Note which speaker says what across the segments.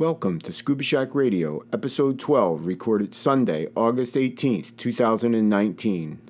Speaker 1: Welcome to Scuba Shack Radio, episode 12, recorded Sunday, August 18th, 2019.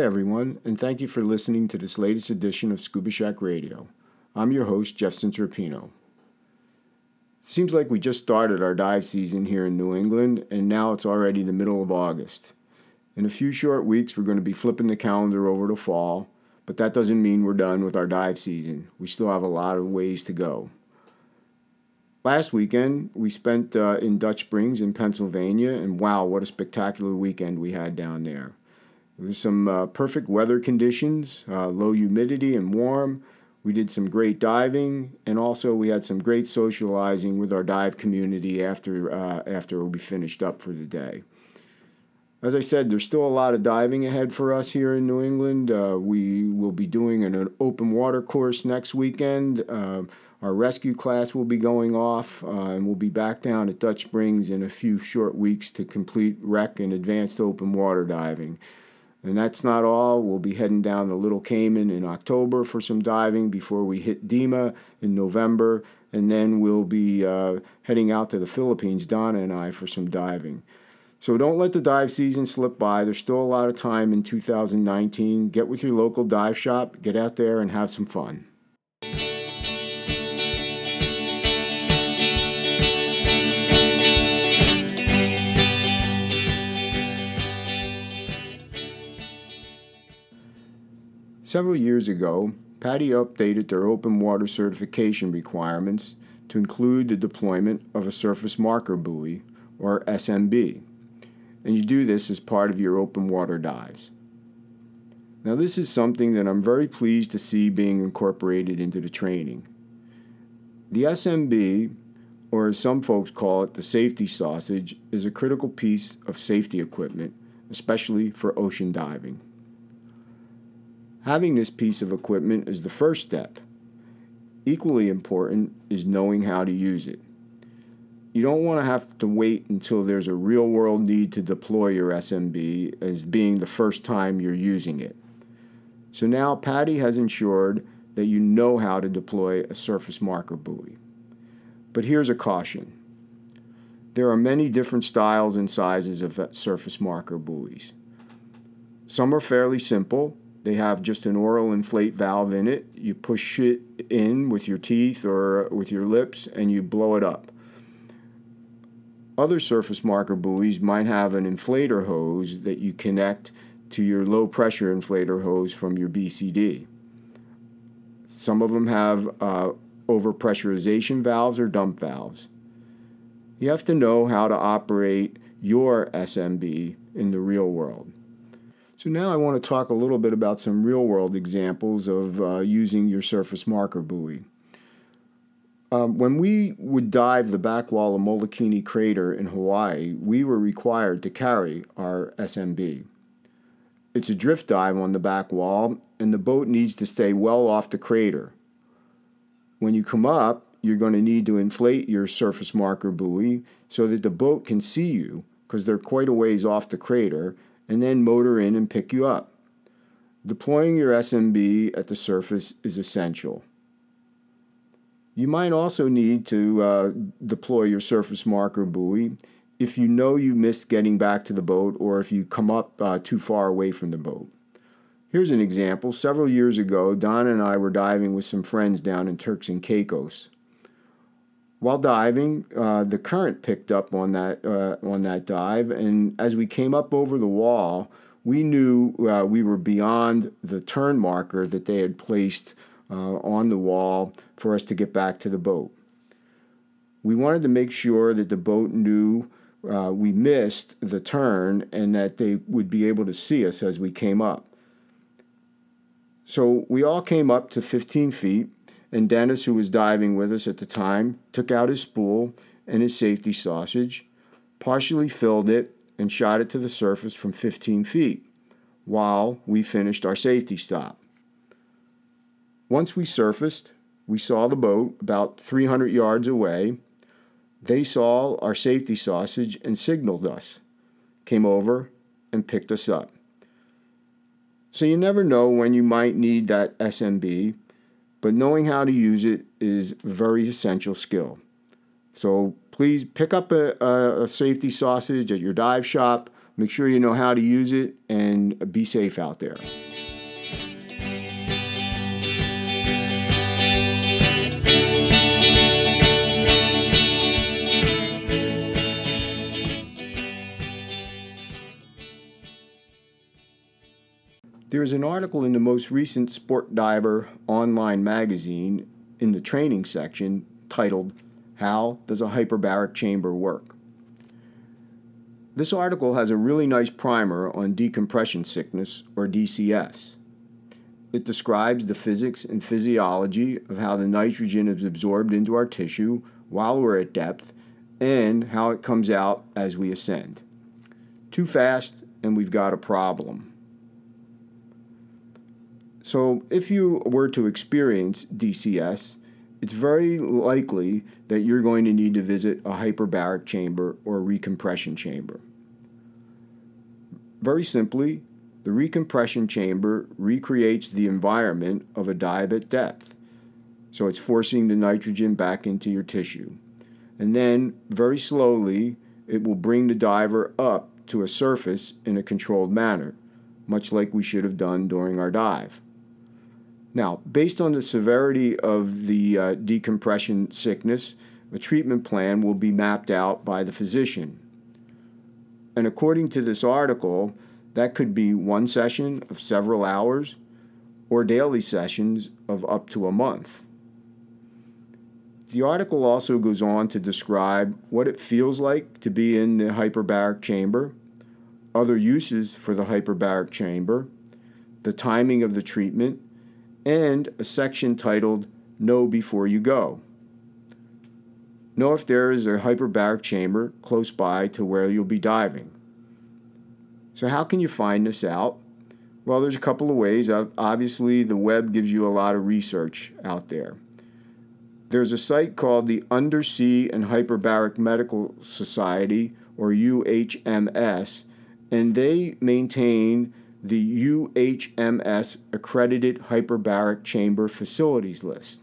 Speaker 1: Hi, everyone, and thank you for listening to this latest edition of Scuba Shack Radio. I'm your host, Jeff Centropino. Seems like we just started our dive season here in New England, and now it's already the middle of August. In a few short weeks, we're going to be flipping the calendar over to fall, but that doesn't mean we're done with our dive season. We still have a lot of ways to go. Last weekend, we spent uh, in Dutch Springs in Pennsylvania, and wow, what a spectacular weekend we had down there. Some uh, perfect weather conditions, uh, low humidity and warm. We did some great diving, and also we had some great socializing with our dive community after uh, after we finished up for the day. As I said, there's still a lot of diving ahead for us here in New England. Uh, we will be doing an, an, open water course next weekend. Uh, our rescue class will be going off, uh, and we'll be back down at Dutch Springs in a few short weeks to complete wreck and advanced open water diving. And that's not all. We'll be heading down to Little Cayman in October for some diving before we hit DEMA in November. And then we'll be uh, heading out to the Philippines, Donna and I, for some diving. So don't let the dive season slip by. There's still a lot of time in 2019. Get with your local dive shop, get out there, and have some fun. Several years ago, PADI updated their open water certification requirements to include the deployment of a surface marker buoy, or SMB, and you do this as part of your open water dives. Now, this is something that I'm very pleased to see being incorporated into the training. The SMB, or as some folks call it, the safety sausage, is a critical piece of safety equipment, especially for ocean diving. Having this piece of equipment is the first step. Equally important is knowing how to use it. You don't want to have to wait until there's a real world need to deploy your SMB as being the first time you're using it. So now PADI has ensured that you know how to deploy a surface marker buoy. But here's a caution. There are many different styles and sizes of surface marker buoys. Some are fairly simple they have just an oral inflate valve in it. You push it in with your teeth or with your lips and you blow it up. Other surface marker buoys might have an inflator hose that you connect to your low pressure inflator hose from your BCD. Some of them have uh, overpressurization valves or dump valves. You have to know how to operate your SMB in the real world. So now I want to talk a little bit about some real world examples of uh, using your surface marker buoy. Um, when we would dive the back wall of Molokini Crater in Hawaii, we were required to carry our SMB. It's a drift dive on the back wall, and the boat needs to stay well off the crater. When you come up, you're going to need to inflate your surface marker buoy so that the boat can see you because they're quite a ways off the crater and then motor in and pick you up. Deploying your SMB at the surface is essential. You might also need to uh, deploy your surface marker buoy if you know you missed getting back to the boat or if you come up uh, too far away from the boat. Here's an example. Several years ago, Don and I were diving with some friends down in Turks and Caicos. While diving, uh, the current picked up on that uh, on that dive, and as we came up over the wall, we knew uh, we were beyond the turn marker that they had placed uh, on the wall for us to get back to the boat. We wanted to make sure that the boat knew uh, we missed the turn and that they would be able to see us as we came up. So we all came up to 15 feet, and Dennis, who was diving with us at the time, took out his spool and his safety sausage, partially filled it, and shot it to the surface from 15 feet while we finished our safety stop. Once we surfaced, we saw the boat about 300 yards away they saw our safety sausage and signaled us, came over, and picked us up. So you never know when you might need that SMB, but knowing how to use it is very essential skill. So please pick up a, a, safety sausage at your dive shop. Make sure you know how to use it and be safe out there. There is an article in the most recent Sport Diver online magazine in the training section titled, How Does a Hyperbaric Chamber Work? This article has a really nice primer on decompression sickness, or DCS. It describes the physics and physiology of how the nitrogen is absorbed into our tissue while we're at depth and how it comes out as we ascend. Too fast, and we've got a problem. So, if you were to experience DCS, it's very likely that you're going to need to visit a hyperbaric chamber or recompression chamber. Very simply, the recompression chamber recreates the environment of a dive at depth. So it's forcing the nitrogen back into your tissue. And then, very slowly, it will bring the diver up to a surface in a controlled manner, much like we should have done during our dive. Now, based on the severity of the uh, decompression sickness, a treatment plan will be mapped out by the physician. And according to this article, that could be one session of several hours or daily sessions of up to a month. The article also goes on to describe what it feels like to be in the hyperbaric chamber, other uses for the hyperbaric chamber, the timing of the treatment, and a section titled Know Before You Go. Know if there is a hyperbaric chamber close by to where you'll be diving. So, how can you find this out? Well, there's a couple of ways. Obviously, the web gives you a lot of research out there. There's a site called the Undersea and Hyperbaric Medical Society, or UHMS, and they maintain the UHMS accredited hyperbaric chamber facilities list.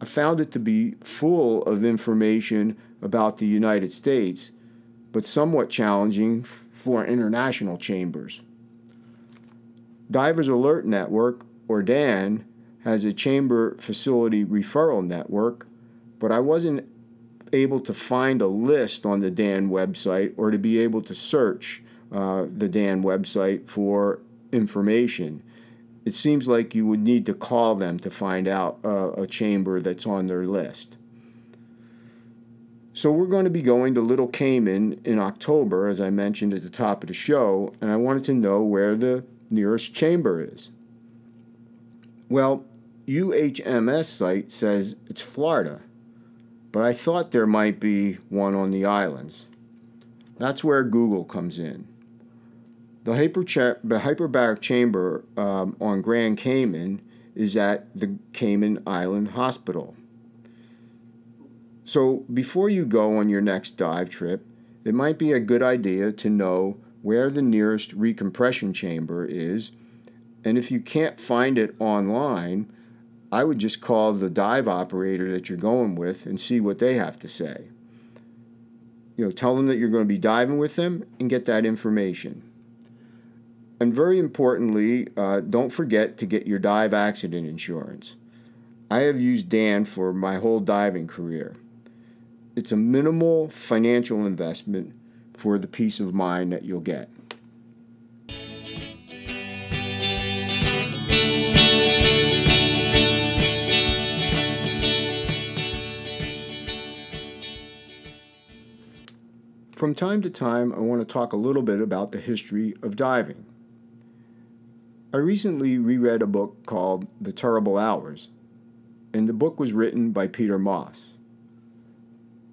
Speaker 1: I found it to be full of information about the United States, but somewhat challenging for international chambers. Divers Alert Network, or DAN, has a chamber facility referral network, but I wasn't able to find a list on the DAN website or to be able to search uh, the DAN website for information. It seems like you would need to call them to find out uh, a chamber that's on their list. So we're going to be going to Little Cayman in October, as I mentioned at the top of the show, and I wanted to know where the nearest chamber is. Well, UHMS site says it's Florida, but I thought there might be one on the islands. That's where Google comes in. The, hyperbaric chamber um, on Grand Cayman is at the Cayman Island Hospital. So, before you go on your next dive trip, it might be a good idea to know where the nearest recompression chamber is. And if you can't find it online, I would just call the dive operator that you're going with and see what they have to say. You know, tell them that you're going to be diving with them and get that information. And very importantly, uh, don't forget to get your dive accident insurance. I have used DAN for my whole diving career. It's a minimal financial investment for the peace of mind that you'll get. From time to time, I want to talk a little bit about the history of diving. I recently reread a book called The Terrible Hours, and the book was written by Peter Maas.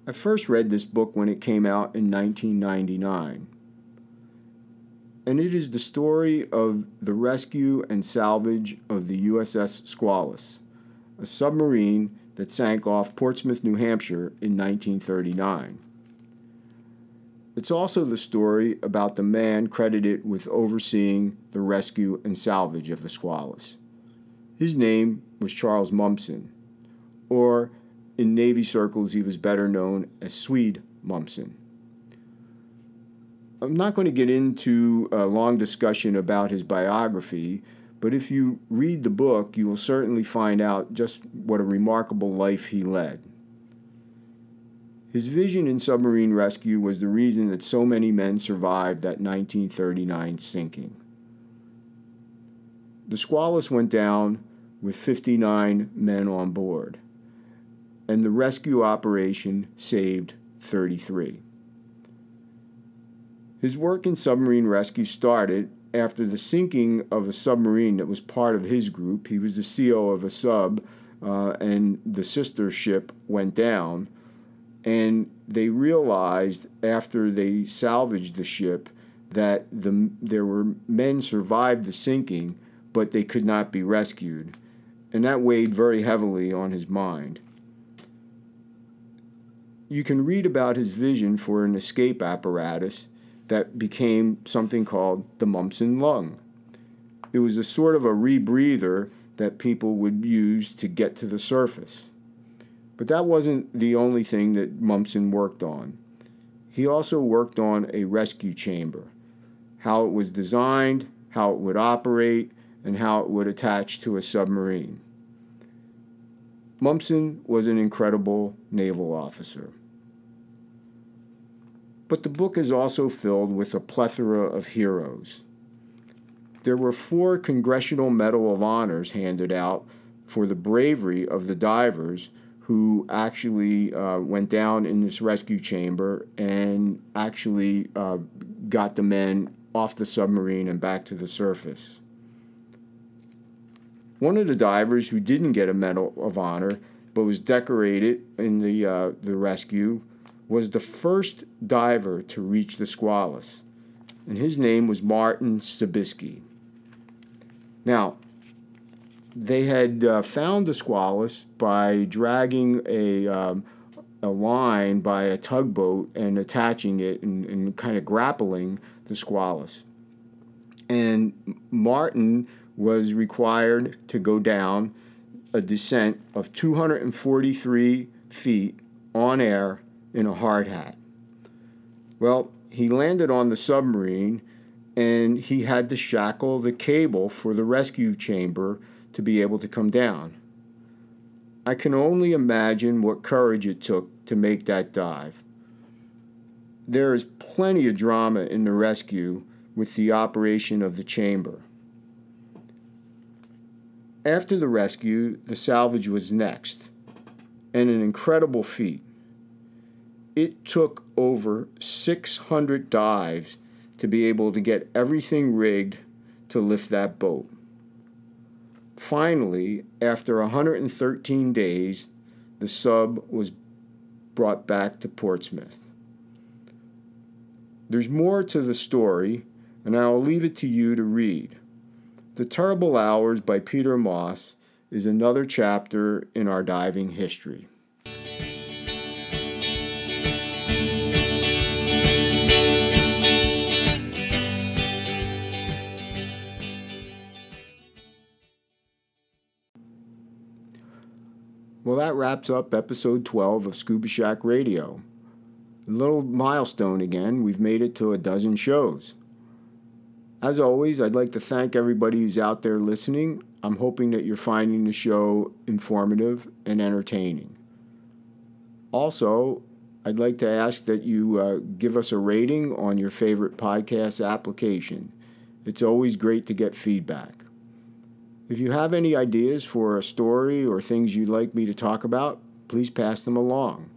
Speaker 1: I first read this book when it came out in 1999, and it is the story of the rescue and salvage of the USS Squalus, a submarine that sank off Portsmouth, New Hampshire in 1939. It's also the story about the man credited with overseeing the rescue and salvage of the Squalus. His name was Charles Momsen, or in Navy circles, he was better known as Swede Momsen. I'm not going to get into a long discussion about his biography, but if you read the book, you will certainly find out just what a remarkable life he led. His vision in submarine rescue was the reason that so many men survived that 1939 sinking. The Squalus went down with 59 men on board, and the rescue operation saved 33. His work in submarine rescue started after the sinking of a submarine that was part of his group. He was the CO of a sub, uh, and the sister ship went down and they realized after they salvaged the ship that the, there were men survived the sinking, but they could not be rescued. And that weighed very heavily on his mind. You can read about his vision for an escape apparatus that became something called the Momsen lung. It was a sort of a rebreather that people would use to get to the surface. But that wasn't the only thing that Momsen worked on. He also worked on a rescue chamber, how it was designed, how it would operate, and how it would attach to a submarine. Momsen was an incredible naval officer. But the book is also filled with a plethora of heroes. There were four Congressional Medal of Honors handed out for the bravery of the divers who actually uh, went down in this rescue chamber and actually uh, got the men off the submarine and back to the surface. One of the divers who didn't get a Medal of Honor but was decorated in the, uh, the rescue was the first diver to reach the Squalus, and his name was Martin Sibitzky. Now, they had uh, found the Squalus by dragging a, um, a line by a tugboat and attaching it and, and kind of grappling the Squalus. And Martin was required to go down a descent of 243 feet on air in a hard hat. Well, he landed on the submarine and he had to shackle the cable for the rescue chamber to be able to come down. I can only imagine what courage it took to make that dive. There is plenty of drama in the rescue with the operation of the chamber. After the rescue, the salvage was next, and an incredible feat. It took over 600 dives to be able to get everything rigged to lift that boat. Finally, after 113 days, the sub was brought back to Portsmouth. There's more to the story, and I will leave it to you to read. The Terrible Hours by Peter Maas is another chapter in our diving history. Well, that wraps up episode 12 of Scuba Shack Radio. A little milestone again, we've made it to a dozen shows. As always, I'd like to thank everybody who's out there listening. I'm hoping that you're finding the show informative and entertaining. Also, I'd like to ask that you uh, give us a rating on your favorite podcast application. It's always great to get feedback. If you have any ideas for a story or things you'd like me to talk about, please pass them along.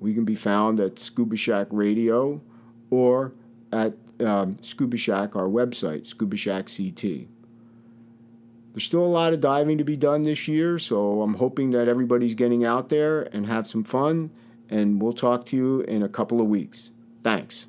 Speaker 1: We can be found at Scuba Shack Radio or at um, Scuba Shack, our website, Scuba Shack CT. There's still a lot of diving to be done this year, so I'm hoping that everybody's getting out there and have some fun. And we'll talk to you in a couple of weeks. Thanks.